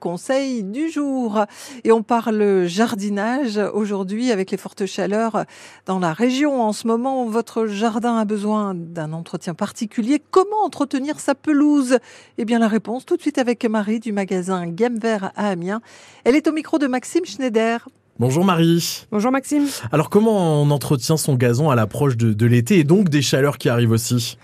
Conseil du jour. Et on parle jardinage aujourd'hui avec les fortes chaleurs dans la région. En ce moment, votre jardin a besoin d'un entretien particulier. Comment entretenir sa pelouse? Eh bien, la réponse tout de suite avec Marie du magasin Game Vert à Amiens. Elle est au micro de Maxime Schneider. Bonjour Marie. Bonjour Maxime. Alors comment on entretient son gazon à l'approche de, de l'été et donc des chaleurs qui arrivent aussi?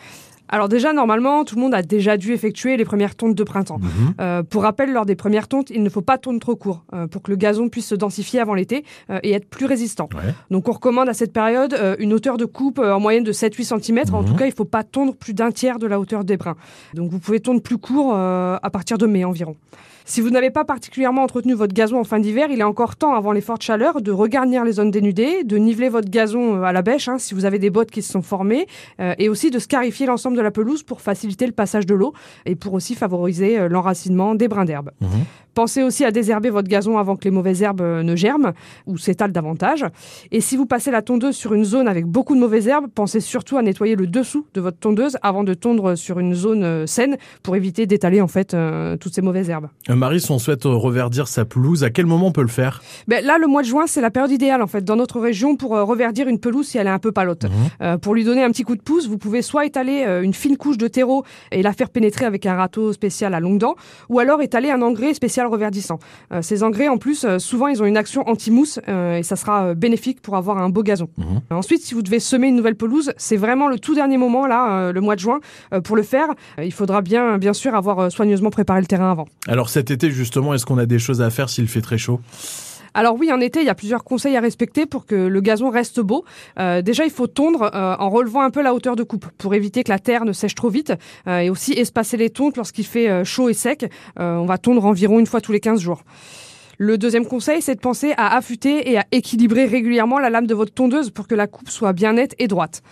Alors déjà, normalement, tout le monde a déjà dû effectuer les premières tontes de printemps. Mhm. Euh, pour rappel, lors des premières tontes, il ne faut pas tondre trop court euh, pour que le gazon puisse se densifier avant l'été euh, et être plus résistant. Ouais. Donc on recommande à cette période une hauteur de coupe en moyenne de 7-8 cm. En Mhm. tout cas, il ne faut pas tondre plus d'un tiers de la hauteur des brins. Donc vous pouvez tondre plus court à partir de mai environ. Si vous n'avez pas particulièrement entretenu votre gazon en fin d'hiver, il est encore temps, avant les fortes chaleurs, de regarnir les zones dénudées, de niveler votre gazon euh, à la bêche, hein, si vous avez des bottes qui se sont formées, euh, et aussi de scarifier l'ensemble de la pelouse pour faciliter le passage de l'eau et pour aussi favoriser euh, l'enracinement des brins d'herbe. Mhm. Pensez aussi à désherber votre gazon avant que les mauvaises herbes ne germent ou s'étalent davantage. Et si vous passez la tondeuse sur une zone avec beaucoup de mauvaises herbes, pensez surtout à nettoyer le dessous de votre tondeuse avant de tondre sur une zone saine pour éviter d'étaler en fait euh, toutes ces mauvaises herbes. Euh, Marie, si on souhaite reverdir sa pelouse, à quel moment on peut le faire? Ben, là, le mois de juin, c'est la période idéale en fait dans notre région pour euh, reverdir une pelouse si elle est un peu palote. Mhm. Euh, pour lui donner un petit coup de pouce, vous pouvez soit étaler une fine couche de terreau et la faire pénétrer avec un râteau spécial à longue dent, ou alors étaler un engrais spécial reverdissant. Euh, ces engrais, en plus, souvent, ils ont une action anti-mousse euh, et ça sera bénéfique pour avoir un beau gazon. Mhm. Ensuite, si vous devez semer une nouvelle pelouse, c'est vraiment le tout dernier moment, là, le mois de juin. Pour le faire, il faudra bien, bien sûr, avoir soigneusement préparé le terrain avant. Alors cet été justement, est-ce qu'on a des choses à faire s'il fait très chaud? Alors oui, en été, il y a plusieurs conseils à respecter pour que le gazon reste beau. Euh, déjà, il faut tondre euh, en relevant un peu la hauteur de coupe pour éviter que la terre ne sèche trop vite euh, et aussi espacer les tontes lorsqu'il fait chaud et sec. On va tondre environ une fois tous les 15 jours. Le deuxième conseil, c'est de penser à affûter et à équilibrer régulièrement la lame de votre tondeuse pour que la coupe soit bien nette et droite.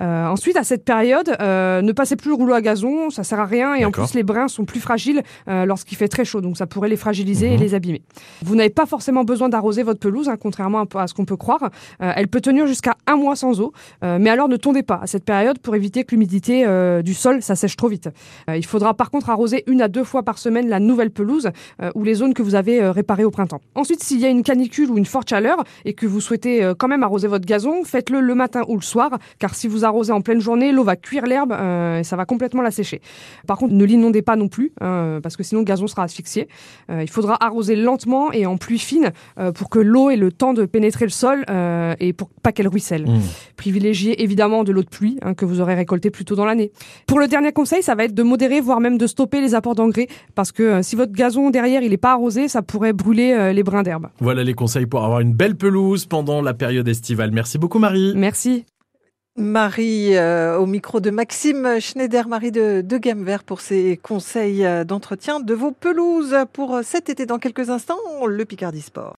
Euh, ensuite, à cette période, euh, ne passez plus le rouleau à gazon, ça sert à rien et en plus les brins sont plus fragiles euh, lorsqu'il fait très chaud, donc ça pourrait les fragiliser Mhm. et les abîmer. Vous n'avez pas forcément besoin d'arroser votre pelouse, hein, contrairement à ce qu'on peut croire. Euh, elle peut tenir jusqu'à un mois sans eau, euh, mais alors ne tondez pas à cette période pour éviter que l'humidité euh, du sol ça sèche trop vite. Euh, il faudra par contre arroser une à deux fois par semaine la nouvelle pelouse euh, ou les zones que vous avez réparées au printemps. Ensuite, s'il y a une canicule ou une forte chaleur et que vous souhaitez euh, quand même arroser votre gazon, faites-le le matin ou le soir, car si vous arrosez en pleine journée, l'eau va cuire l'herbe euh, et ça va complètement la sécher. Par contre, ne l'inondez pas non plus, hein, parce que sinon le gazon sera asphyxié. Euh, il faudra arroser lentement et en pluie fine euh, pour que l'eau ait le temps de pénétrer le sol euh, et pour pas qu'elle ruisselle. Mhm. Privilégiez évidemment de l'eau de pluie hein, que vous aurez récoltée plus tôt dans l'année. Pour le dernier conseil, ça va être de modérer, voire même de stopper les apports d'engrais, parce que euh, si votre gazon derrière il n'est pas arrosé, ça pourrait brûler euh, les brins d'herbe. Voilà les conseils pour avoir une belle pelouse pendant la période estivale. Merci beaucoup Marie. Merci. Marie, euh, au micro de Maxime Schneider, Marie de, de Vert pour ses conseils euh, d'entretien de vos pelouses pour cet été. Dans quelques instants, le Picardie Sport.